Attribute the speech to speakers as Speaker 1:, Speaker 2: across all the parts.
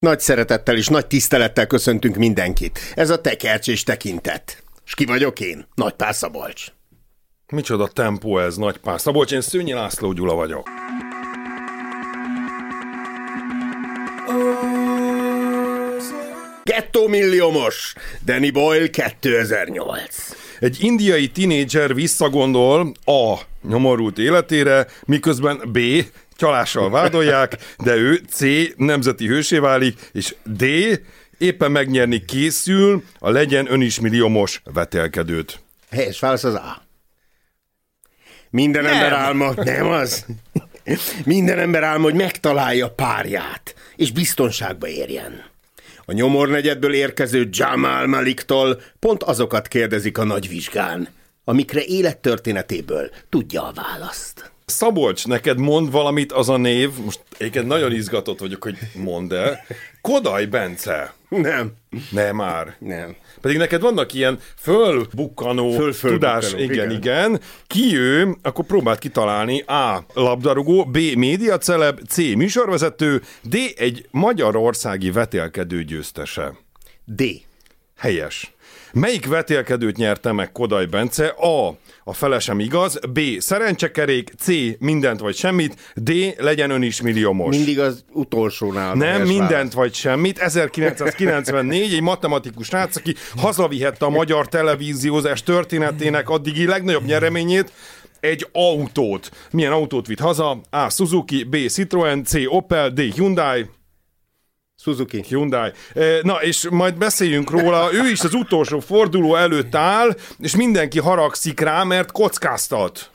Speaker 1: Nagy szeretettel és nagy tisztelettel köszöntünk mindenkit. Ez a tekercs és tekintet. És ki vagyok én? Nagy Szabolcs.
Speaker 2: Micsoda tempó ez, Nagy Szabolcs, én Szőnyi László Gyula vagyok.
Speaker 1: Gettó milliómos! Danny Boyle 2008.
Speaker 2: Egy indiai tinédzser visszagondol A. nyomorult életére, miközben B csalással vádolják, de ő C. nemzeti hősé válik, és D. éppen megnyerni készül a legyen önismilliómos vetelkedőt.
Speaker 1: Helyes válasz az A. Minden nem. ember álma, nem az? Minden ember álma, hogy megtalálja párját, és biztonságba érjen. A nyomornegyedből érkező Jamal Maliktól pont azokat kérdezik a nagy vizsgán, amikre élettörténetéből tudja a választ.
Speaker 2: Szabolcs, neked mond valamit az a név, most egyébként nagyon izgatott vagyok, hogy mondd el. Kodaj Bence.
Speaker 1: Nem.
Speaker 2: Nem már.
Speaker 1: Nem.
Speaker 2: Pedig neked vannak ilyen fölbukkanó föl, föl tudás, bukkanó, igen, igen, igen. Ki ő, akkor próbáld kitalálni. A. Labdarúgó, B. Médiaceleb, C. Műsorvezető, D. Egy magyarországi vetélkedő győztese.
Speaker 1: D.
Speaker 2: Helyes. Melyik vetélkedőt nyerte meg Kodaj Bence? A. A felesem igaz. B. Szerencsekerék. C. Mindent vagy semmit. D. Legyen ön is milliómos.
Speaker 1: Mindig az utolsónál.
Speaker 2: Nem, mindent válasz. vagy semmit. 1994 egy matematikus srác, aki hazavihette a magyar televíziózás történetének addigi legnagyobb nyereményét, egy autót. Milyen autót vitt haza? A. Suzuki, B. Citroen, C. Opel, D. Hyundai.
Speaker 1: Suzuki.
Speaker 2: Hyundai. Na, és majd beszéljünk róla. Ő is az utolsó forduló előtt áll, és mindenki haragszik rá, mert kockáztat.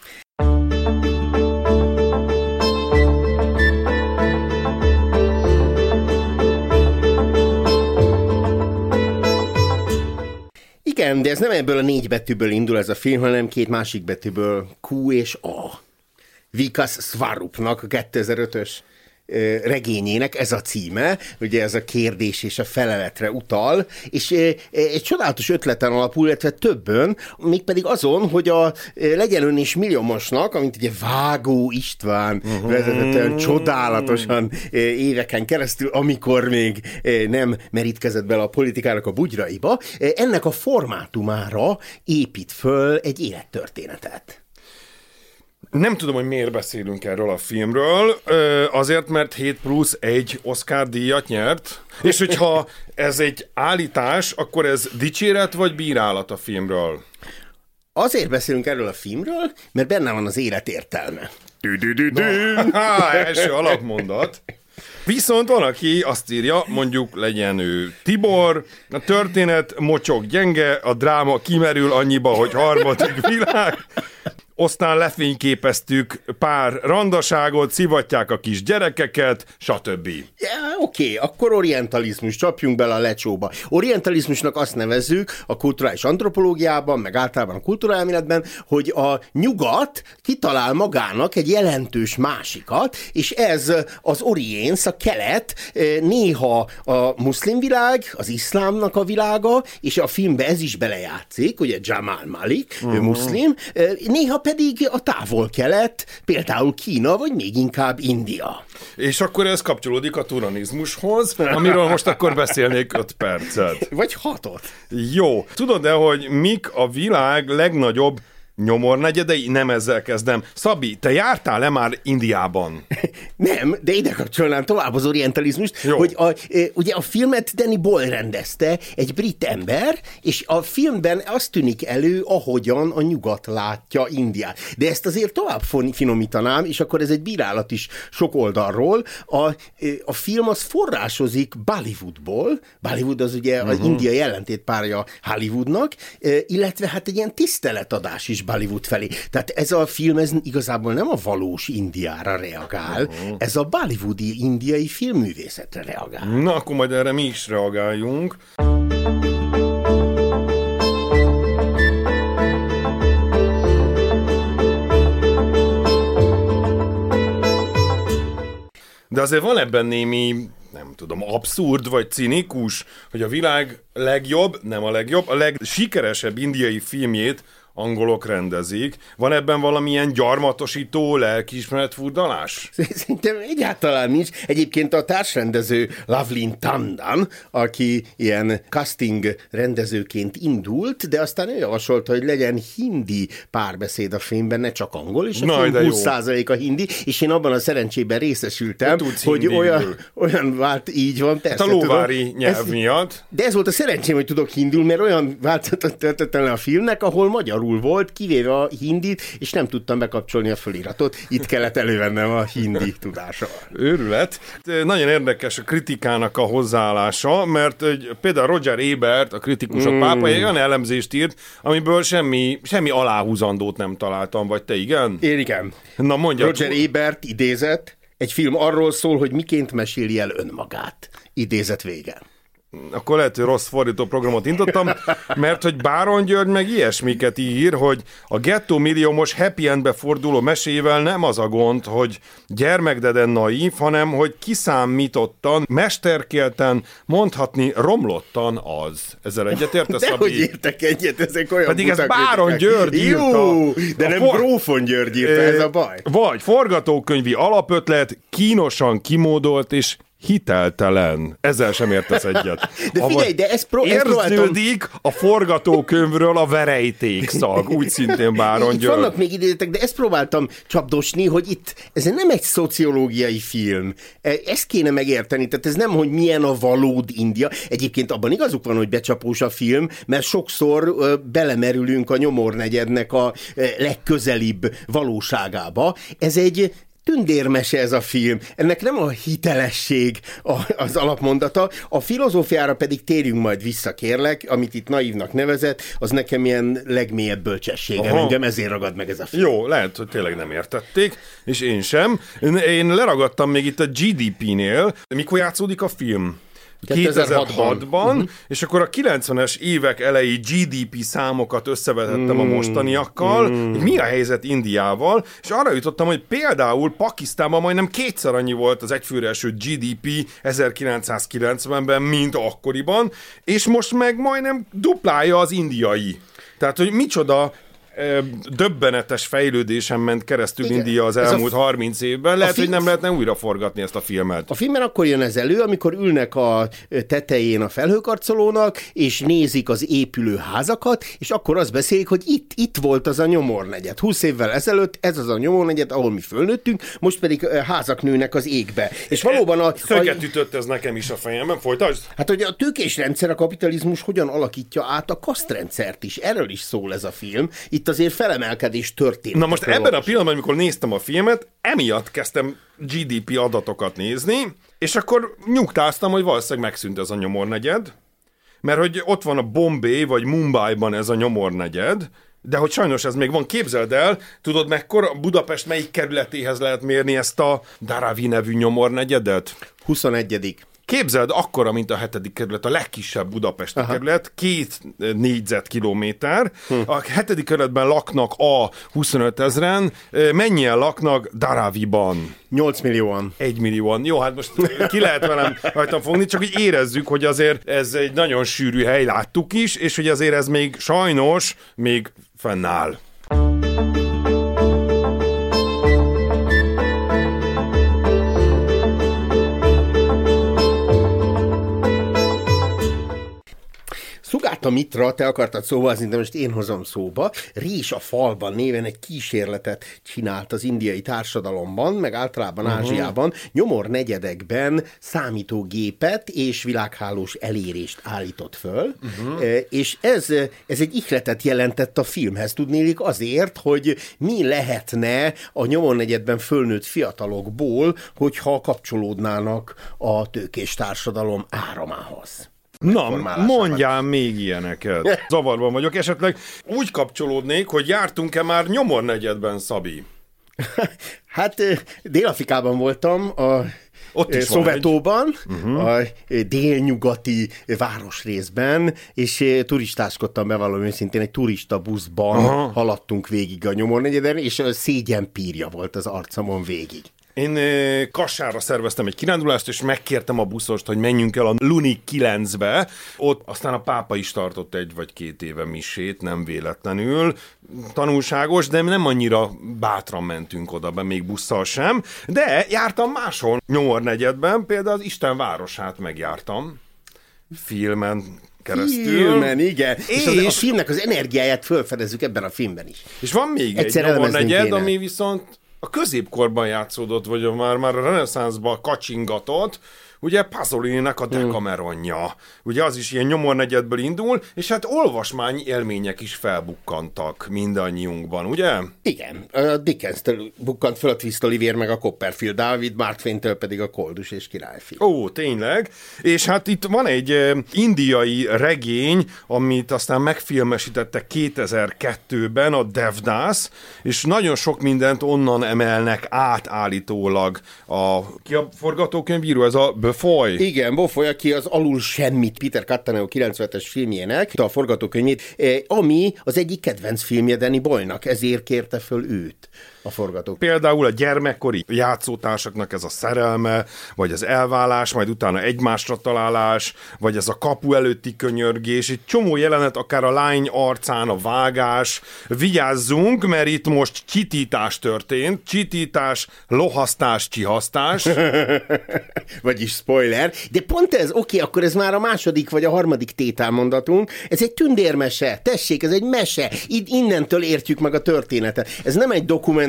Speaker 1: Igen, de ez nem ebből a négy betűből indul ez a film, hanem két másik betűből, Q és A. Vikas Svarupnak a 2005-ös regényének ez a címe, ugye ez a kérdés és a feleletre utal, és egy csodálatos ötleten alapul, illetve többön, mégpedig azon, hogy a legyen ön is milliómosnak, amint ugye Vágó István uh-huh. vezetett csodálatosan éveken keresztül, amikor még nem merítkezett bele a politikának a bugyraiba, ennek a formátumára épít föl egy élettörténetet.
Speaker 2: Nem tudom, hogy miért beszélünk erről a filmről, azért, mert 7 plusz egy Oscar díjat nyert, és hogyha ez egy állítás, akkor ez dicséret vagy bírálat a filmről?
Speaker 1: Azért beszélünk erről a filmről, mert benne van az élet értelme.
Speaker 2: első alapmondat. Viszont van, aki azt írja, mondjuk legyen ő Tibor, a történet mocsok gyenge, a dráma kimerül annyiba, hogy harmadik világ, aztán lefényképeztük pár randaságot, szivatják a kis gyerekeket, stb.
Speaker 1: Ja, oké, okay, akkor orientalizmus, csapjunk bele a lecsóba. Orientalizmusnak azt nevezzük a kulturális antropológiában, meg általában a kultúrálméletben, hogy a nyugat kitalál magának egy jelentős másikat, és ez az oriens, a kelet, eh, néha a muszlim világ, az iszlámnak a világa, és a filmbe ez is belejátszik, ugye Jamal Malik, uh-huh. ő mhm. muszlim, eh, néha pedig a távol-kelet, például Kína, vagy még inkább India.
Speaker 2: És akkor ez kapcsolódik a turanizmushoz, amiről most akkor beszélnék 5 percet.
Speaker 1: Vagy hatot.
Speaker 2: Jó. Tudod-e, hogy mik a világ legnagyobb nyomornegyedei, nem ezzel kezdem. Szabi, te jártál-e már Indiában?
Speaker 1: nem, de ide kapcsolnám tovább az orientalizmust, Jó. hogy a, e, ugye a filmet Danny Boyle rendezte, egy brit ember, és a filmben azt tűnik elő, ahogyan a nyugat látja Indiát. De ezt azért tovább finomítanám, és akkor ez egy bírálat is sok oldalról. A, e, a film az forrásozik Bollywoodból, Bollywood az ugye uh-huh. az mhm. India ellentétpárja Hollywoodnak, e, illetve hát egy ilyen tiszteletadás is is Bollywood felé. Tehát ez a film ez igazából nem a valós Indiára reagál, uh-huh. ez a bollywoodi indiai filmművészetre reagál.
Speaker 2: Na, akkor majd erre mi is reagáljunk. De azért van ebben némi nem tudom, abszurd vagy cinikus, hogy a világ legjobb, nem a legjobb, a legsikeresebb indiai filmjét angolok rendezik. Van ebben valamilyen gyarmatosító lelkiismeret furdalás?
Speaker 1: Szerintem egyáltalán nincs. Egyébként a társrendező Lavlin Tandan, aki ilyen casting rendezőként indult, de aztán ő javasolta, hogy legyen hindi párbeszéd a filmben, ne csak angol, és a
Speaker 2: Na,
Speaker 1: film
Speaker 2: de jó.
Speaker 1: 20% a hindi, és én abban a szerencsében részesültem, hogy
Speaker 2: hindiből.
Speaker 1: olyan, olyan vált, így van, persze.
Speaker 2: Hát a lóvári
Speaker 1: tudom.
Speaker 2: nyelv
Speaker 1: Ez-
Speaker 2: miatt.
Speaker 1: de ez volt a szerencsém, hogy tudok hindul, mert olyan változatot töltöttem le a filmnek, ahol magyarul volt, kivéve a hindit, és nem tudtam bekapcsolni a föliratot. Itt kellett elővennem a hindi tudása.
Speaker 2: Őrület. Nagyon érdekes a kritikának a hozzáállása, mert hogy például Roger Ebert, a kritikus, a pápa, egy olyan elemzést írt, amiből semmi, semmi aláhúzandót nem találtam, vagy te igen?
Speaker 1: Én igen.
Speaker 2: Na mondja.
Speaker 1: Roger Ebert idézett, egy film arról szól, hogy miként meséli el önmagát. Idézet vége.
Speaker 2: Akkor lehet, hogy rossz fordító programot indítottam, mert hogy Báron György meg ilyesmiket ír, hogy a gettó milliómos happy endbe forduló mesével nem az a gond, hogy gyermekdeden naív, hanem hogy kiszámítottan, mesterkélten, mondhatni romlottan az. Ezzel egyetértesz, Szabi?
Speaker 1: értek egyet, ezek olyan
Speaker 2: Pedig ez Báron. György írta.
Speaker 1: Jó, de nem
Speaker 2: for-
Speaker 1: Grófon György írta, ez a baj.
Speaker 2: Vagy forgatókönyvi alapötlet, kínosan kimódolt és hiteltelen. Ezzel sem értesz egyet.
Speaker 1: De figyelj, de ezt próbáltam-
Speaker 2: Érződik a forgatókönyvről a verejték szag, úgy szintén Báron
Speaker 1: Itt vannak még idézetek, de ezt próbáltam csapdosni, hogy itt ez nem egy szociológiai film. E, Ezt kéne megérteni, tehát ez nem, hogy milyen a valód India. Egyébként abban igazuk van, hogy becsapós a film, mert sokszor belemerülünk a nyomornegyednek a ö, legközelibb valóságába. Ez egy tündérmese ez a film. Ennek nem a hitelesség a, az alapmondata, a filozófiára pedig térjünk majd vissza, kérlek, amit itt naívnak nevezett, az nekem ilyen legmélyebb bölcsességem,
Speaker 2: Aha.
Speaker 1: engem ezért ragad meg ez a film.
Speaker 2: Jó, lehet, hogy tényleg nem értették, és én sem. Én- Én leragadtam még itt a GDP-nél. Mikor játszódik a film?
Speaker 1: 2006-ban.
Speaker 2: 2006-ban, uh-huh. és akkor a 90-es évek elejé GDP számokat összevetettem a mostaniakkal, hogy mi a helyzet Indiával, és arra jutottam, hogy például Pakisztánban majdnem kétszer annyi volt az egyfőre eső GDP 1990-ben, mint akkoriban, és most meg majdnem duplája az indiai. Tehát, hogy micsoda döbbenetes fejlődésen ment keresztül
Speaker 1: Igen.
Speaker 2: India az
Speaker 1: Ez a
Speaker 2: elmúlt 30 évben. Lehet,
Speaker 1: fi-
Speaker 2: hogy nem lehetne újra forgatni ezt a filmet.
Speaker 1: A filmben akkor jön ez elő, amikor ülnek a tetején a felhőkarcolónak, és nézik az épülő házakat, és akkor azt beszélik, hogy itt, itt volt az a nyomornegyed. 20 évvel ezelőtt ez az a nyomornegyed, ahol mi fölnőttünk, most pedig házak nőnek az égbe. És valóban a, a,
Speaker 2: Szöget ütött ez nekem is a fejemben. Folytasd!
Speaker 1: Hát, hogy a tőkés rendszer, a kapitalizmus hogyan alakítja át a kasztrendszert is. Erről is szól ez a film. Itt azért felemelkedés történik.
Speaker 2: Na most ebben a pillanatban, amikor néztem a filmet, emiatt kezdtem GDP adatokat nézni, és akkor nyugtáztam, hogy valószínűleg megszűnt ez a nyomornegyed, mert hogy ott van a Bombay vagy Mumbai-ban ez a nyomornegyed, de hogy sajnos ez még van, képzeld el, tudod mekkora Budapest melyik kerületéhez lehet mérni ezt a Daravi nevű nyomornegyedet?
Speaker 1: 21.
Speaker 2: Képzeld, akkora, mint a hetedik kerület, a legkisebb budapesti Aha. kerület, két eh, négyzetkilométer. Hm. A hetedik kerületben laknak a 25 ezeren, eh, mennyien laknak Daraviban?
Speaker 1: 8 millióan.
Speaker 2: Egy millióan. Jó, hát most ki lehet velem rajtam fogni, csak hogy érezzük, hogy azért ez egy nagyon sűrű hely, láttuk is, és hogy azért ez még sajnos még fennáll.
Speaker 1: Szugáta Mitra, te akartad szóval, de most én hozom szóba. Rés a falban néven egy kísérletet csinált az indiai társadalomban, meg általában uh-huh. Ázsiában, nyomor negyedekben számítógépet és világhálós elérést állított föl, uh-huh. és ez, ez egy ihletet jelentett a filmhez, tudnélik azért, hogy mi lehetne a nyomor negyedben fölnőtt fiatalokból, hogyha kapcsolódnának a tőkés társadalom áramához.
Speaker 2: Na, mondjál még ilyeneket. Zavarban vagyok. Esetleg úgy kapcsolódnék, hogy jártunk-e már nyomornegyedben, Szabi?
Speaker 1: Hát Dél-Afrikában voltam, a
Speaker 2: Ott is Mhm.
Speaker 1: Szovetóban, uh-huh. a ö, délnyugati városrészben, és turistáskodtam bevallom őszintén, egy turista buszban
Speaker 2: Aha.
Speaker 1: haladtunk végig a nyomornegyeden, és ö, szégyen pírja volt az arcomon végig.
Speaker 2: Én Kassára szerveztem egy kirándulást, és megkértem a buszost, hogy menjünk el a Luni 9-be. Ott aztán a pápa is tartott egy vagy két éve misét, nem véletlenül. Tanulságos, de nem annyira bátran mentünk oda be, még busszal sem. De jártam máshol, Nyomornegyedben, például az Isten városát megjártam. Filmen keresztül.
Speaker 1: Filmen, igen. És, és az, a filmnek az energiáját fölfedezzük ebben a filmben is.
Speaker 2: És van még
Speaker 1: Egyszer
Speaker 2: egy
Speaker 1: kéne.
Speaker 2: ami viszont a középkorban játszódott, vagy már, már a reneszánszban kacsingatott, ugye Pasolininek a Decameronja. Ugye az is ilyen nyomornegyedből indul, és hát olvasmány élmények is felbukkantak mindannyiunkban, ugye?
Speaker 1: Igen, a Dickens-től bukkant föl a Twist Olivier, meg a Copperfield Dávid, Mark Twain-től pedig a Koldus és királyfi.
Speaker 2: Ó, tényleg. És hát itt van egy indiai regény, amit aztán megfilmesítettek 2002-ben, a Devdas, és nagyon sok mindent onnan emelnek át állítólag. A, ki a forgatókönyvíró? Ez a Böfoly?
Speaker 1: Igen, Bofoly, aki az Alul Semmit Peter Cattaneo 97-es filmjének, a forgatókönyvét, eh, ami az egyik kedvenc filmje Danny Boynak, ezért kérte föl őt a forgatókönyv.
Speaker 2: Például a gyermekkori játszótársaknak ez a szerelme, vagy az elválás, majd utána egymásra találás, vagy ez a kapu előtti könyörgés, egy csomó jelenet, akár a lány arcán a vágás. Vigyázzunk, mert itt most csitítás történt, csitítás, lohasztás, csihasztás.
Speaker 1: Vagyis spoiler, de pont ez, oké, akkor ez már a második vagy a harmadik tételmondatunk, ez egy tündérmese, tessék, ez egy mese, Itt innentől értjük meg a történetet. Ez nem egy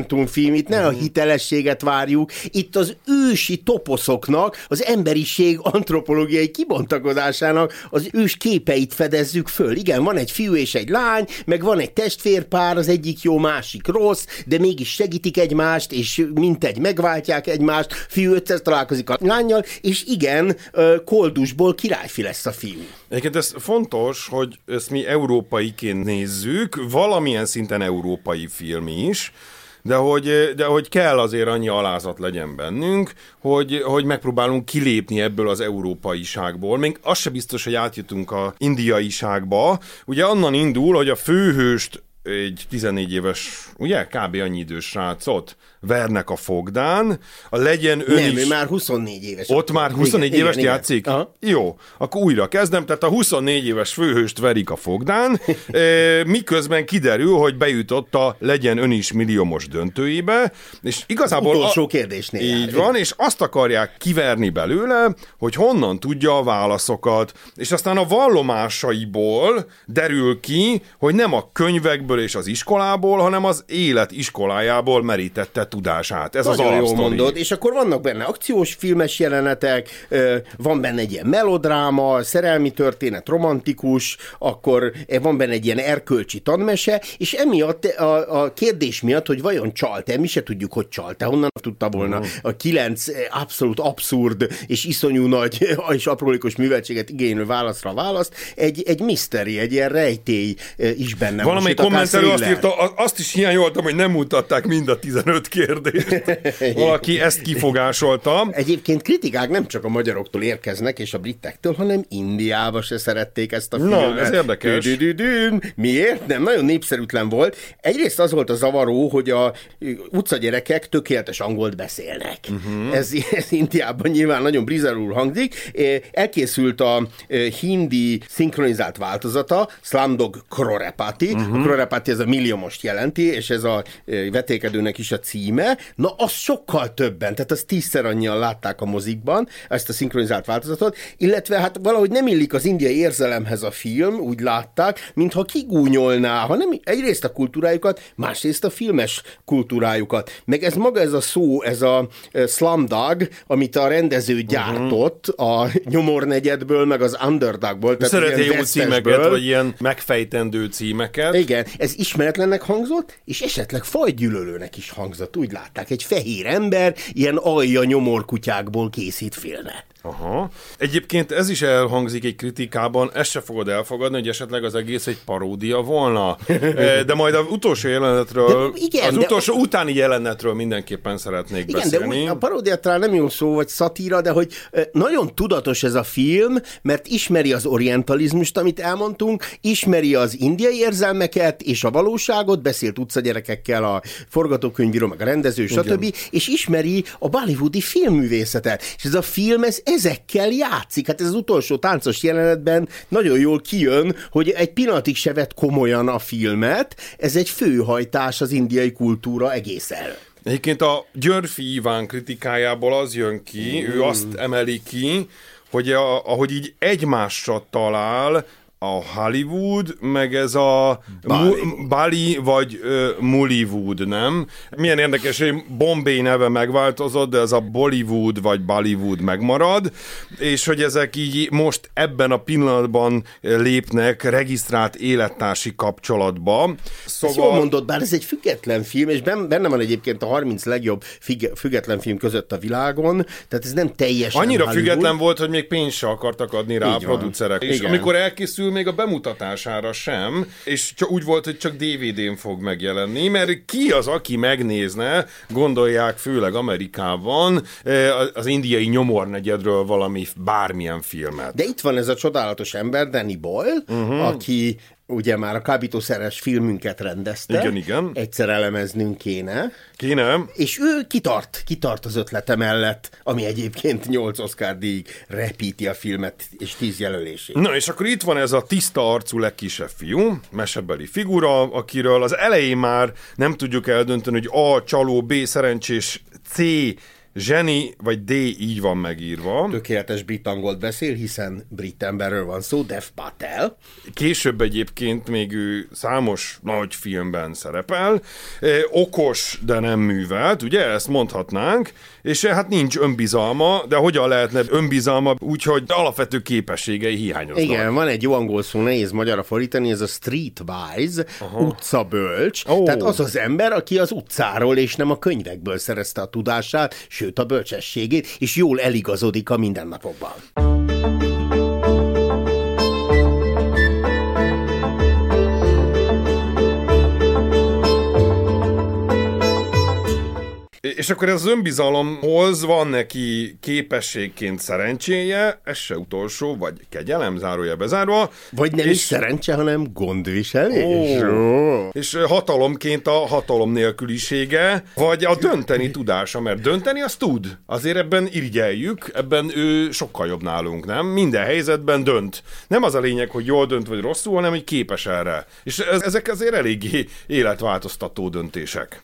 Speaker 1: dokumentumfilm, itt ne a hitelességet várjuk, itt az ősi toposzoknak, az emberiség antropológiai kibontakozásának az ős képeit fedezzük föl. Igen, van egy fiú és egy lány, meg van egy testvérpár, az egyik jó, másik rossz, de mégis segítik egymást, és mintegy megváltják egymást, fiú ötször találkozik a lányjal, és igen, koldusból királyfi lesz a fiú.
Speaker 2: Egyébként ez fontos, hogy ezt mi európaiként nézzük, valamilyen szinten európai film is, de hogy, de hogy kell azért annyi alázat legyen bennünk, hogy, hogy megpróbálunk kilépni ebből az európaiságból. Még az se biztos, hogy átjutunk a indiaiságba. Ugye onnan indul, hogy a főhőst egy 14 éves, ugye, kb. annyi idős srácot vernek a fogdán, a legyen ön
Speaker 1: Nem,
Speaker 2: is...
Speaker 1: ő már 24 éves.
Speaker 2: Ott már 24
Speaker 1: Igen,
Speaker 2: éves
Speaker 1: igen, igen.
Speaker 2: játszik?
Speaker 1: Aha.
Speaker 2: Jó, akkor újra kezdem. Tehát a 24 éves főhőst verik a fogdán, miközben kiderül, hogy bejutott a legyen ön is milliómos döntőibe, és igazából...
Speaker 1: Utolsó kérdésnél
Speaker 2: Így
Speaker 1: jár,
Speaker 2: van, és azt akarják kiverni belőle, hogy honnan tudja a válaszokat, és aztán a vallomásaiból derül ki, hogy nem a könyvekből és az iskolából, hanem az élet iskolájából merítette tudását. Ez
Speaker 1: Nagyon
Speaker 2: az
Speaker 1: jól
Speaker 2: alapsztori.
Speaker 1: mondod, és akkor vannak benne akciós filmes jelenetek, van benne egy ilyen melodráma, szerelmi történet, romantikus, akkor eh, van benne egy ilyen erkölcsi tanmese, és emiatt a, a kérdés miatt, hogy vajon csalt-e, mi se tudjuk, hogy csalt-e, honnan tudta volna a kilenc eh, abszolút abszurd és iszonyú nagy és aprólékos műveltséget igénylő válaszra választ, egy, egy miszteri, egy ilyen rejtély eh, is benne
Speaker 2: Valamelyik kommentelő azt írta, azt is hiányoltam, hogy nem mutatták mind a 15 kérdést. Valaki ezt kifogásolta.
Speaker 1: Egyébként kritikák nem csak a magyaroktól érkeznek, és a britektől, hanem Indiába se szerették ezt a
Speaker 2: Na,
Speaker 1: filmet.
Speaker 2: ez érdekes.
Speaker 1: Miért? Nem, nagyon népszerűtlen volt. Egyrészt az volt a zavaró, hogy a utcagyerekek tökéletes angolt beszélnek.
Speaker 2: Mhm.
Speaker 1: Uh-huh. Ez, ez Indiában nyilván nagyon brizerul hangzik. Elkészült a hindi szinkronizált változata, Slumdog Crorepati.
Speaker 2: Mhm.
Speaker 1: Uh-huh. A Crorepati ez a milliómost jelenti, és ez a vetékedőnek is a címe. Na, az sokkal többen, tehát az tízszer annyian látták a mozikban, ezt a szinkronizált változatot, illetve hát valahogy nem illik az indiai érzelemhez a film, úgy látták, mintha kigúnyolná, hanem egyrészt a kultúrájukat, másrészt a filmes kultúrájukat. Meg ez maga ez a szó, ez a slumdog, amit a rendező gyártott a nyomornegyedből, meg az underdogból. tehát
Speaker 2: Szereti
Speaker 1: ilyen
Speaker 2: jó címeket, vagy ilyen megfejtendő címeket.
Speaker 1: Igen, ez ismeretlennek hangzott, és esetleg fajgyűlölőnek is hangzott, úgy látták. Egy fehér ember ilyen alja nyomorkutyákból készít filmet.
Speaker 2: Aha. Egyébként ez is elhangzik egy kritikában, ezt se fogod elfogadni, hogy esetleg az egész egy paródia volna. Eh, De majd az utolsó jelenetről,
Speaker 1: De igen,
Speaker 2: az
Speaker 1: de-
Speaker 2: utolsó utáni jelenetről mindenképpen szeretnék
Speaker 1: Igen,
Speaker 2: beszélni.
Speaker 1: de úgy, a paródia talán nem jó szó, vagy szatíra, de hogy ö, nagyon tudatos ez a film, mert ismeri az orientalizmust, amit elmondtunk, ismeri az indiai érzelmeket és a valóságot, beszélt utcagyerekekkel a forgatókönyvíró, meg a rendező, stb. és ismeri a bollywoodi filmművészetet. És ez a film, ez ezekkel játszik. Hát ez az utolsó táncos jelenetben nagyon jól kijön, hogy egy pillanatig se vett komolyan a filmet, ez egy főhajtás az indiai kultúra egész el.
Speaker 2: Egyébként a Györfi Iván kritikájából az jön ki, mm. ő azt emeli ki, hogy a, ahogy így egymásra talál, a Hollywood, meg ez a Bali, Mu- Bali vagy uh, Mullywood, nem? Milyen érdekes, hogy Bombay neve megváltozott, de ez a Bollywood vagy Bollywood megmarad, és hogy ezek így most ebben a pillanatban lépnek regisztrált élettársi kapcsolatba.
Speaker 1: Szóval... Ezt jól mondod, bár ez egy független film, és benne van egyébként a 30 legjobb független film között a világon, tehát ez nem teljesen
Speaker 2: Annyira Hollywood. független volt, hogy még pénzt se akartak adni rá Így a producerek. És Igen. amikor elkészül még a bemutatására sem, és csak úgy volt, hogy csak DVD-n fog megjelenni, mert ki az, aki megnézne, gondolják főleg Amerikában, eh, az indiai nyomornegyedről valami bármilyen filmet.
Speaker 1: De itt van ez a csodálatos ember, Danny Boyle, uh-huh. aki ugye már a kábítószeres filmünket rendezte.
Speaker 2: Igen, igen.
Speaker 1: Egyszer elemeznünk kéne.
Speaker 2: Kéne.
Speaker 1: És ő kitart, kitart az ötlete mellett, ami egyébként 8 Oscar díj repíti a filmet és 10 jelölését.
Speaker 2: Na, és akkor itt van ez a tiszta arcú legkisebb fiú, mesebeli figura, akiről az elején már nem tudjuk eldönteni, hogy A, csaló, B, szerencsés, C, Zseni, vagy D így van megírva.
Speaker 1: Tökéletes brit angolt beszél, hiszen brit emberről van szó, Dev Patel.
Speaker 2: Később egyébként még ő számos nagy filmben szerepel. Okos, de nem művelt, ugye ezt mondhatnánk, és hát nincs önbizalma, de hogyan lehetne önbizalma, úgyhogy alapvető képességei hiányoznak.
Speaker 1: Igen, van egy jó angol szó, nehéz magyarra fordítani, ez a streetwise, Aha. utcabölcs. Oh. Tehát az az ember, aki az utcáról és nem a könyvekből szerezte a tudását, sőt a bölcsességét, és jól eligazodik a mindennapokban.
Speaker 2: És akkor ez az önbizalomhoz van neki képességként szerencséje, ez se utolsó, vagy kegyelem, zárója bezárva.
Speaker 1: Vagy nem és... is szerencse, hanem gondviselés.
Speaker 2: Oh. És hatalomként a hatalom nélkülisége, vagy a dönteni tudása, mert dönteni azt tud. Azért ebben irigyeljük, ebben ő sokkal jobb nálunk, nem? Minden helyzetben dönt. Nem az a lényeg, hogy jól dönt vagy rosszul, hanem hogy képes erre. És ezek azért eléggé életváltoztató döntések.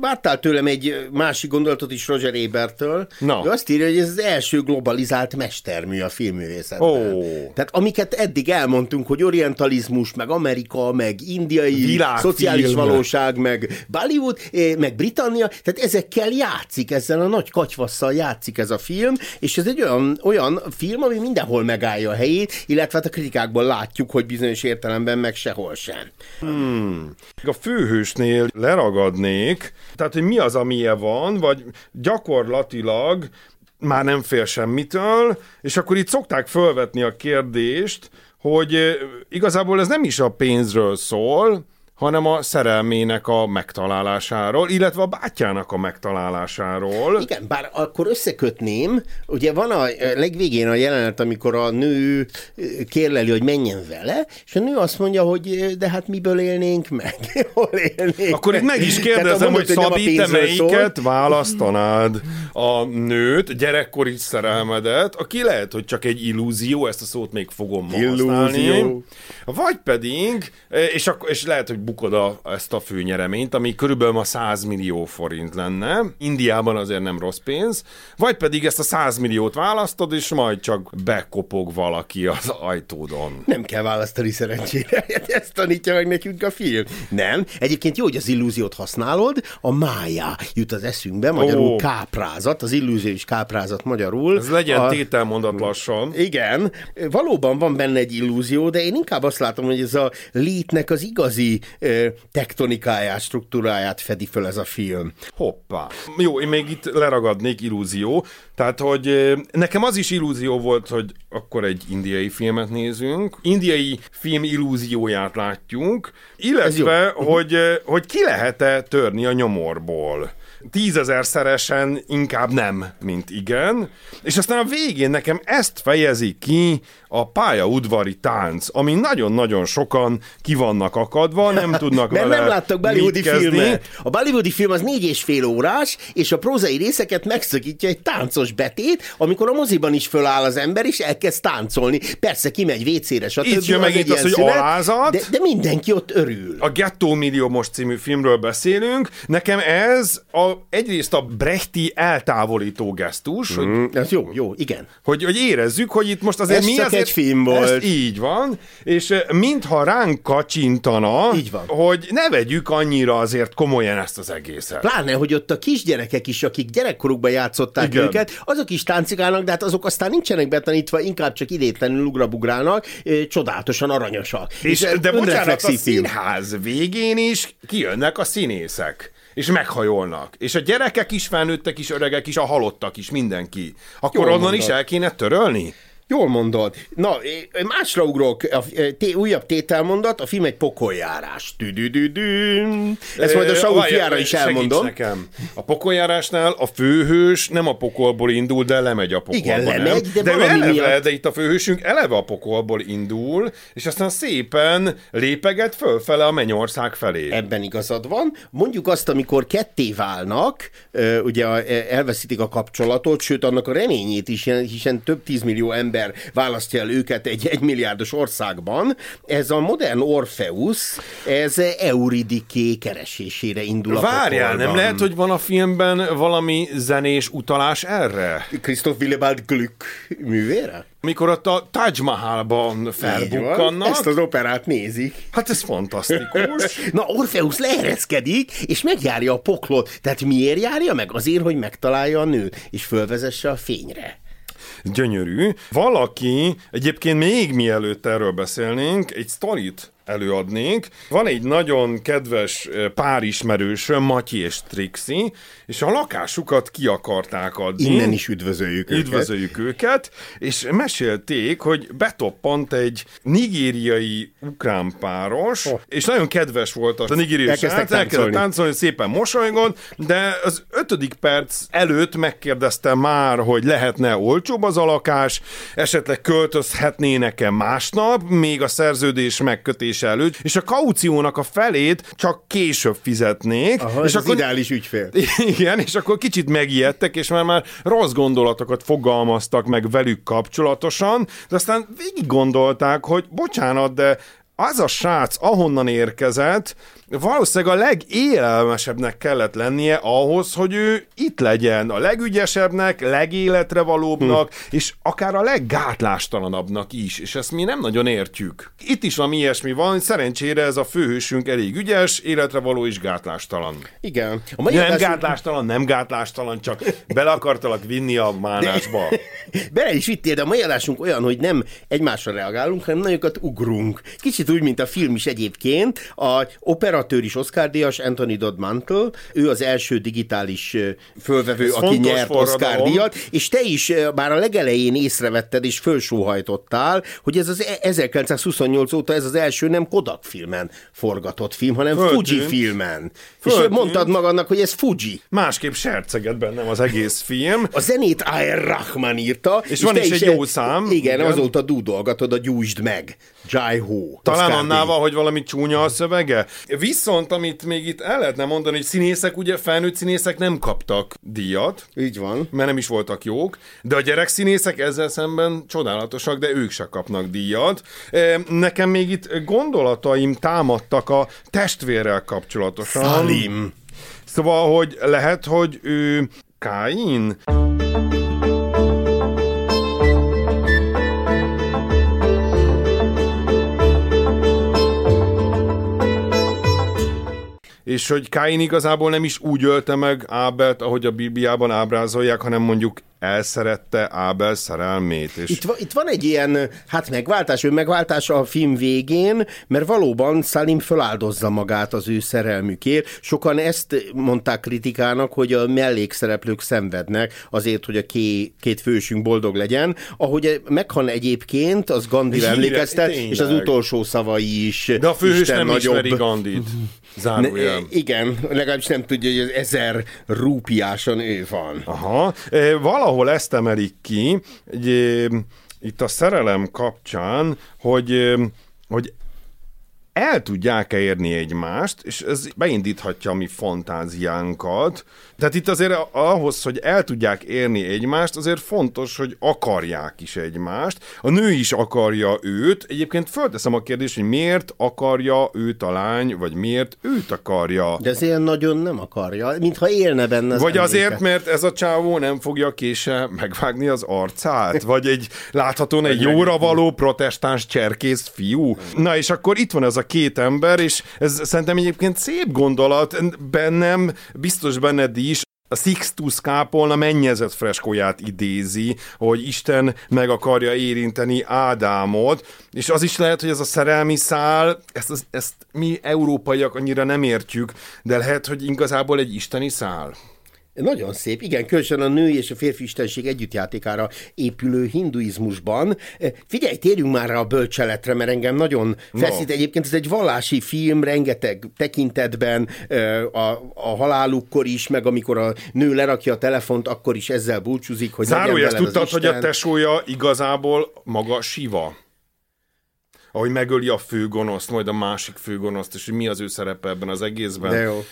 Speaker 1: Vártál tőlem egy másik gondolatot is Roger Ebertől. No. Ő azt írja, hogy ez az első globalizált mestermű a filmművészetben. Oh. Tehát amiket eddig elmondtunk, hogy orientalizmus, meg Amerika, meg indiai Világfilm. szociális valóság, meg Bollywood, eh, meg Britannia, tehát ezekkel játszik, ezzel a nagy katyvasszal játszik ez a film, és ez egy olyan, olyan film, ami mindenhol megállja a helyét, illetve hát a kritikákból látjuk, hogy bizonyos értelemben meg sehol sem.
Speaker 2: Hmm. A főhősnél leragadnék, tehát, hogy mi az, amilyen van, vagy gyakorlatilag már nem fél semmitől, és akkor itt szokták felvetni a kérdést, hogy igazából ez nem is a pénzről szól, hanem a szerelmének a megtalálásáról, illetve a bátyjának a megtalálásáról.
Speaker 1: Igen, bár akkor összekötném, ugye van a legvégén a jelenet, amikor a nő kérleli, hogy menjen vele, és a nő azt mondja, hogy de hát miből élnénk meg? Hol
Speaker 2: élnénk Akkor meg? itt meg is kérdezem, hogy Szabi, te melyiket szól? választanád? A nőt, gyerekkori szerelmedet, aki lehet, hogy csak egy illúzió, ezt a szót még fogom ma használni. Vagy pedig, és, akkor, és lehet, hogy bukod a, ezt a főnyereményt, ami körülbelül ma 100 millió forint lenne. Indiában azért nem rossz pénz. Vagy pedig ezt a 100 milliót választod, és majd csak bekopog valaki az ajtódon.
Speaker 1: Nem kell választani szerencsére. Ezt tanítja meg nekünk a film. Nem. Egyébként jó, hogy az illúziót használod. A mája jut az eszünkbe, magyarul oh. káprázat, az illúziós káprázat magyarul.
Speaker 2: Ez legyen a... tételmondat lassan.
Speaker 1: Igen. Valóban van benne egy illúzió, de én inkább azt látom, hogy ez a létnek az igazi tektonikáját, struktúráját fedi föl ez a film.
Speaker 2: Hoppá. Jó, én még itt leragadnék illúzió. Tehát, hogy nekem az is illúzió volt, hogy akkor egy indiai filmet nézünk, indiai film illúzióját látjuk, illetve, hogy, hogy ki lehet-e törni a nyomorból. Tízezerszeresen inkább nem, mint igen. És aztán a végén nekem ezt fejezi ki a pályaudvari tánc, ami nagyon-nagyon sokan ki vannak akadva, nem tudnak
Speaker 1: Mert
Speaker 2: vele
Speaker 1: nem láttak bollywoodi filmet. A bollywoodi film az négy és fél órás, és a prózai részeket megszakítja egy táncos betét, amikor a moziban is föláll az ember, és elkezd táncolni. Persze kimegy vécére, stb.
Speaker 2: Itt jön megint az, hogy alázat.
Speaker 1: De, de mindenki ott örül.
Speaker 2: A Gettó Milliómos című filmről beszélünk. Nekem ez a, egyrészt a Brechti eltávolító gesztus, hogy
Speaker 1: Mm, ez jó, jó, igen.
Speaker 2: hogy, hogy érezzük, hogy itt most azért
Speaker 1: Ez
Speaker 2: mi
Speaker 1: csak
Speaker 2: azért,
Speaker 1: egy film volt.
Speaker 2: Ez így van, és mintha ránk kacsintana,
Speaker 1: Így van.
Speaker 2: hogy ne vegyük annyira azért komolyan ezt az egészet.
Speaker 1: Pláne, hogy ott a kisgyerekek is, akik gyerekkorukban játszották
Speaker 2: Igen.
Speaker 1: őket, azok is táncigálnak, de hát azok aztán nincsenek betanítva, inkább csak idétlenül ugrabugrálnak, csodálatosan aranyosak.
Speaker 2: És,
Speaker 1: ez
Speaker 2: de bocsánat, a színház végén is kijönnek a színészek és meghajolnak. És a gyerekek is, felnőttek is, öregek is, a halottak is, mindenki. Akkor
Speaker 1: Jól
Speaker 2: onnan is
Speaker 1: mondod.
Speaker 2: el kéne törölni?
Speaker 1: Jól mondod. Na, másra ugrok. A té, újabb tételmondat, a film egy pokoljárás. Tüdüdüdün. Ezt majd a Saul fiára is elmondom.
Speaker 2: nekem. A pokoljárásnál a főhős nem a pokolból indul, de lemegy a pokolba.
Speaker 1: Igen, lemegy, de
Speaker 2: de ő eleve,
Speaker 1: miatt-
Speaker 2: de itt a főhősünk eleve a pokolból indul, és aztán szépen lépeget fölfele a mennyország felé.
Speaker 1: Ebben igazad van. Mondjuk azt, amikor ketté válnak, ugye e, elveszítik a kapcsolatot, sőt annak a reményét is, hiszen több tízmillió ember választja el őket egy egymilliárdos országban. Ez a modern Orpheus, ez Euridiké keresésére indul a
Speaker 2: Várjál, nem lehet, hogy van a filmben valami zenés utalás erre?
Speaker 1: Christoph Willibald Glück művére?
Speaker 2: Mikor ott a Taj Mahalban felbukkannak,
Speaker 1: Ezt az operát nézik.
Speaker 2: hát ez fantasztikus.
Speaker 1: Na, Orpheus leereszkedik, és megjárja a poklot. Tehát miért járja meg? Azért, hogy megtalálja a nőt, és fölvezesse a fényre.
Speaker 2: Gyönyörű. Valaki, egyébként még mielőtt erről beszélnénk, egy sztorit előadnénk. Van egy nagyon kedves eh, párismerősöm, Matyi és Trixi, és a lakásukat ki akarták adni.
Speaker 1: Innen is üdvözöljük őket.
Speaker 2: Üdvözöljük őket, és mesélték, hogy betoppant egy nigériai ukrán páros,
Speaker 1: Oh.
Speaker 2: és nagyon kedves volt a nigériai srác, elkezdett
Speaker 1: táncolni.
Speaker 2: szépen mosolygott, de az ötödik perc előtt megkérdezte már, hogy lehetne olcsóbb az a lakás, esetleg költözhetnének-e másnap, még a szerződés megkötése előtt, és a kauciónak a felét csak később fizetnék,
Speaker 1: Aha,
Speaker 2: és
Speaker 1: az ideális ügyfél.
Speaker 2: igen, és akkor kicsit megijedtek, és már már rossz gondolatokat fogalmaztak meg velük kapcsolatosan, de aztán végig gondolták, hogy bocsánat, de az a srác, ahonnan érkezett, valószínűleg a legélelmesebbnek kellett lennie ahhoz, hogy ő itt legyen, a legügyesebbnek, legéletre valóbbnak, hm. és akár a leggátlástalanabbnak is, és ezt mi nem nagyon értjük. Itt is valami ilyesmi van, szerencsére ez a főhősünk elég ügyes, életre való is gátlástalan.
Speaker 1: Igen. A
Speaker 2: Nem
Speaker 1: adásunk-
Speaker 2: gátlástalan, nem gátlástalan, csak bele akartalak vinni a mánásba.
Speaker 1: Bele is vittél, de a mai adásunk olyan, hogy nem egymásra reagálunk, hanem nagyokat ugrunk. Kicsit úgy, mint a film is egyébként. A operatőr is Oscar díjas, Anthony Dodd Mantle, ő az első digitális fölvevő,
Speaker 2: Ez
Speaker 1: aki nyert
Speaker 2: forradalom.
Speaker 1: Oscar díjat, és te is már a legelején észrevetted és fölsóhajtottál, hogy ez az e- 1928 óta ez az első nem Kodak filmen forgatott film, hanem
Speaker 2: Föltűnt.
Speaker 1: Fuji filmen. És
Speaker 2: Föltűnt.
Speaker 1: mondtad magadnak, hogy ez Fuji.
Speaker 2: Másképp serceget bennem az egész film.
Speaker 1: A zenét A.R. Rahman írta.
Speaker 2: És van
Speaker 1: te
Speaker 2: is egy jó szám.
Speaker 1: Igen,
Speaker 2: Igen.
Speaker 1: azóta dúdolgatod a Gyújtsd meg. Jai Ho.
Speaker 2: Talán annál van, hogy valami csúnya a szövege. Viszont, amit még itt el lehetne mondani, hogy színészek, ugye felnőtt színészek nem kaptak díjat,
Speaker 1: Így van.
Speaker 2: mert nem is voltak jók, de a gyerekszínészek ezzel szemben csodálatosak, de ők se kapnak díjat. Nekem még itt gondolataim támadtak a testvérrel kapcsolatosan.
Speaker 1: Salim.
Speaker 2: Szóval, hogy lehet, hogy ő Káin? És hogy Káin igazából nem is úgy ölte meg Ábelt, ahogy a Bibliában ábrázolják, hanem mondjuk elszerette Ábel szerelmét. És...
Speaker 1: Itt, va, itt van egy ilyen, hát megváltás, ő megváltás a film végén, mert valóban Salim föláldozza magát az ő szerelmükért. Sokan ezt mondták kritikának, hogy a mellékszereplők szenvednek azért, hogy a ké, két fősünk boldog legyen. Ahogy meghal egyébként, az Gandhi emlékeztet, és az utolsó szavai is.
Speaker 2: De a főhős nem nagyobb. ismeri Gandhit.
Speaker 1: Zárójel. Igen, legalábbis nem tudja, hogy az ezer rúpiáson ő van.
Speaker 2: Aha. E, valahol ezt emelik ki, hogy e, itt a szerelem kapcsán, hogy, e, hogy el tudják-e érni egymást, és ez beindíthatja a mi fantáziánkat. Tehát itt azért ahhoz, hogy el tudják érni egymást, azért fontos, hogy akarják is egymást. A nő is akarja őt. Egyébként fölteszem a kérdést, hogy miért akarja őt a lány, vagy miért őt akarja.
Speaker 1: De ez ilyen nagyon nem akarja, mintha élne benne
Speaker 2: az Vagy emléke. azért, mert ez a csávó nem fogja kése megvágni az arcát, vagy egy láthatóan egy jóra való protestáns cserkész fiú. Na és akkor itt van ez a két ember, és ez szerintem egyébként szép gondolat, bennem, biztos benned is, a Sixtus kápolna mennyezett freskóját idézi, hogy Isten meg akarja érinteni Ádámot, és az is lehet, hogy ez a szerelmi szál, ezt, ezt mi európaiak annyira nem értjük, de lehet, hogy igazából egy isteni szál.
Speaker 1: Nagyon szép, igen, különösen a női és a férfi istenség együttjátékára épülő hinduizmusban. Eh, figyelj, térjünk már rá a bölcseletre, mert engem nagyon feszít. No. Egyébként ez egy vallási film, rengeteg tekintetben, eh, a, a halálukkor is, meg amikor a nő lerakja a telefont, akkor is ezzel búcsúzik, hogy
Speaker 2: Zárója, ezt tudtad, hogy a tesója igazából maga Siva? Ahogy megöli a főgonoszt, majd a másik főgonoszt, és hogy mi az ő szerepe ebben az egészben. De jó.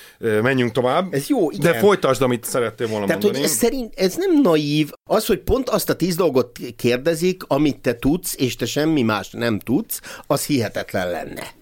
Speaker 2: Menjünk tovább.
Speaker 1: Ez jó, igen.
Speaker 2: De folytasd, amit szerettél volna
Speaker 1: Tehát,
Speaker 2: mondani.
Speaker 1: hogy ez szerint ez nem naív. Az, hogy pont azt a tíz dolgot kérdezik, amit te tudsz, és te semmi más nem tudsz, az hihetetlen lenne.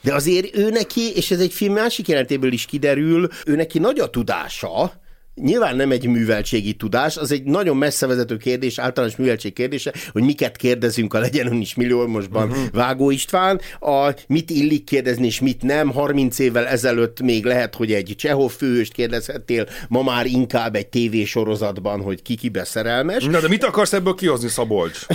Speaker 1: De azért ő neki, és ez egy film másik jelentéből is kiderül, ő neki nagy a tudása, Nyilván nem egy műveltségi tudás, az egy nagyon messze vezető kérdés, általános műveltség kérdése, hogy miket kérdezünk a legyen ön is milliómosban uh-huh. Vágó István, a, mit illik kérdezni és mit nem. 30 évvel ezelőtt még lehet, hogy egy Csehov főhőst kérdezhettél, ma már inkább egy tévésorozatban, hogy ki kibe szerelmes.
Speaker 2: Na de mit akarsz ebből kihozni, Szabolcs?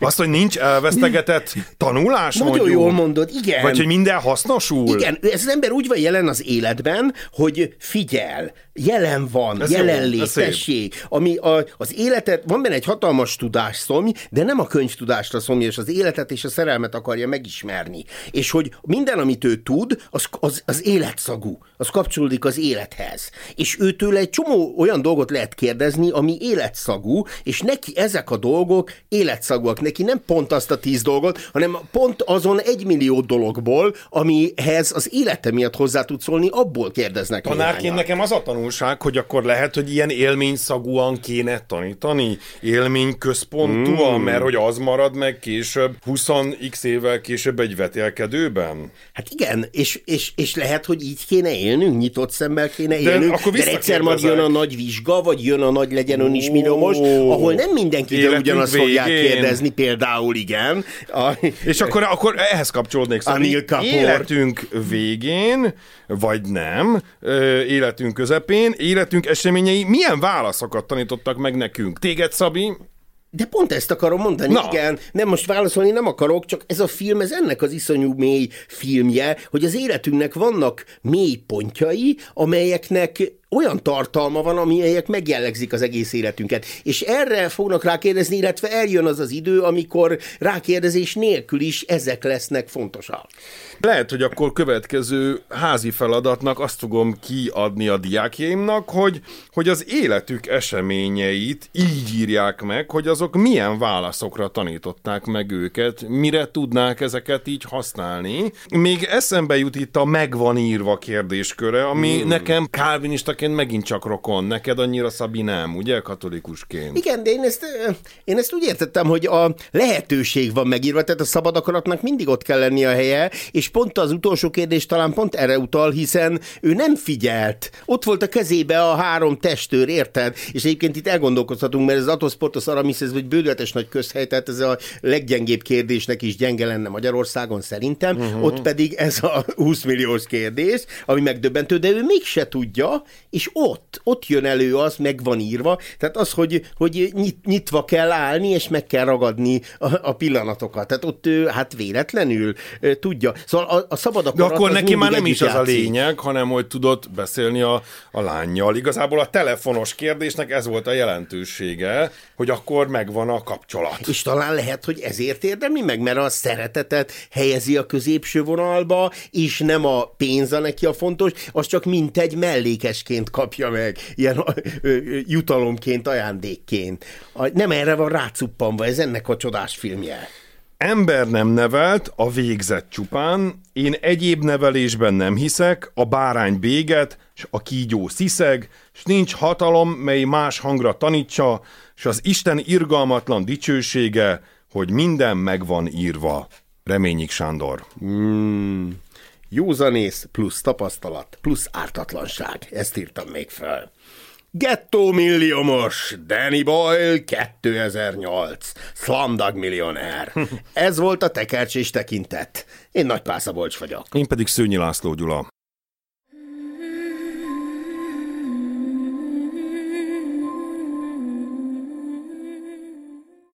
Speaker 2: Azt, hogy nincs elvesztegetett tanulás,
Speaker 1: Nagyon mondjuk? jól mondod, igen.
Speaker 2: Vagy hogy minden hasznosul?
Speaker 1: Igen, ez az ember úgy van jelen az életben, hogy figyel, jelen van, ez jelenlét, tessék, ami a, az életet, van benne egy hatalmas szomj, de nem a könyvtudásra szomj, és az életet és a szerelmet akarja megismerni. És hogy minden, amit ő tud, az, az, az életszagú, az kapcsolódik az élethez. És őtől egy csomó olyan dolgot lehet kérdezni, ami életszagú, és neki ezek a dolgok életszagúak. Neki nem pont azt a tíz dolgot, hanem pont azon egy millió dologból, amihez az élete miatt hozzá tud szólni, abból kérdeznek.
Speaker 2: Tanárként nekem az a tanul tanulság, hogy akkor lehet, hogy ilyen élményszagúan kéne tanítani, élményközpontúan, mm. mert hogy az marad meg később, 20x évvel később egy vetélkedőben?
Speaker 1: Hát igen, és, és, és lehet, hogy így kéne élnünk, nyitott szemmel kéne de élnünk, akkor de egyszer majd jön a nagy vizsga, vagy jön a nagy legyen ön is milliómos, ahol nem mindenki ugyanazt végén. fogják kérdezni, például igen. A...
Speaker 2: És akkor, akkor ehhez kapcsolódnék. Szóval életünk végén, vagy nem, életünk közepén életünk eseményei milyen válaszokat tanítottak meg nekünk? Téged, Szabi?
Speaker 1: De pont ezt akarom mondani, Na. igen, nem most válaszolni nem akarok, csak ez a film, ez ennek az iszonyú mély filmje, hogy az életünknek vannak mély pontjai, amelyeknek olyan tartalma van, amelyek megjellegzik az egész életünket. És erre fognak rákérdezni, illetve eljön az az idő, amikor rákérdezés nélkül is ezek lesznek fontosak.
Speaker 2: Lehet, hogy akkor következő házi feladatnak azt fogom kiadni a diákjaimnak, hogy, hogy az életük eseményeit így írják meg, hogy azok milyen válaszokra tanították meg őket, mire tudnák ezeket így használni. Még eszembe jut itt a megvan írva kérdésköre, ami hmm. nekem kálvinistaként megint csak rokon, neked annyira Szabi nem, ugye, katolikusként?
Speaker 1: Igen, de én ezt, én ezt úgy értettem, hogy a lehetőség van megírva, tehát a szabad akaratnak mindig ott kell lenni a helye, és pont az utolsó kérdés talán pont erre utal, hiszen ő nem figyelt. Ott volt a kezébe a három testőr, érted? És egyébként itt elgondolkozhatunk, mert ez Atos Portos Aramis, ez egy bődöletes nagy közhely, tehát ez a leggyengébb kérdésnek is gyenge lenne Magyarországon szerintem, uh-huh. ott pedig ez a 20 milliós kérdés, ami megdöbbentő, de ő mégse tudja, és ott, ott jön elő az, meg van írva, tehát az, hogy, hogy nyit, nyitva kell állni, és meg kell ragadni a, a pillanatokat. Tehát ott ő, hát véletlenül tudja. Szóval a, a szabad
Speaker 2: akarat De akkor neki már nem is az a lényeg, hanem hogy tudott beszélni a, a lányjal. Igazából a telefonos kérdésnek ez volt a jelentősége, hogy akkor megvan a kapcsolat.
Speaker 1: És talán lehet, hogy ezért érdemli meg, mert a szeretetet helyezi a középső vonalba, és nem a pénz a neki a fontos, az csak mint egy mellékesként kapja meg, ilyen jutalomként, ajándékként. Nem erre van rácuppanva, ez ennek a csodás filmje.
Speaker 2: Ember nem nevelt, a végzett csupán, én egyéb nevelésben nem hiszek, a bárány béget, s a kígyó sziszeg, s nincs hatalom, mely más hangra tanítsa, s az Isten irgalmatlan dicsősége, hogy minden meg van írva. Reményik Sándor.
Speaker 1: Mm, józanész plusz tapasztalat plusz ártatlanság. Ezt írtam még fel. Gettó milliómos, Danny Boyle 2008, Slumdog millionár. Ez volt a tekercs és tekintet. Én Nagy Pászabolcs vagyok.
Speaker 2: Én pedig Szőnyi László Gyula.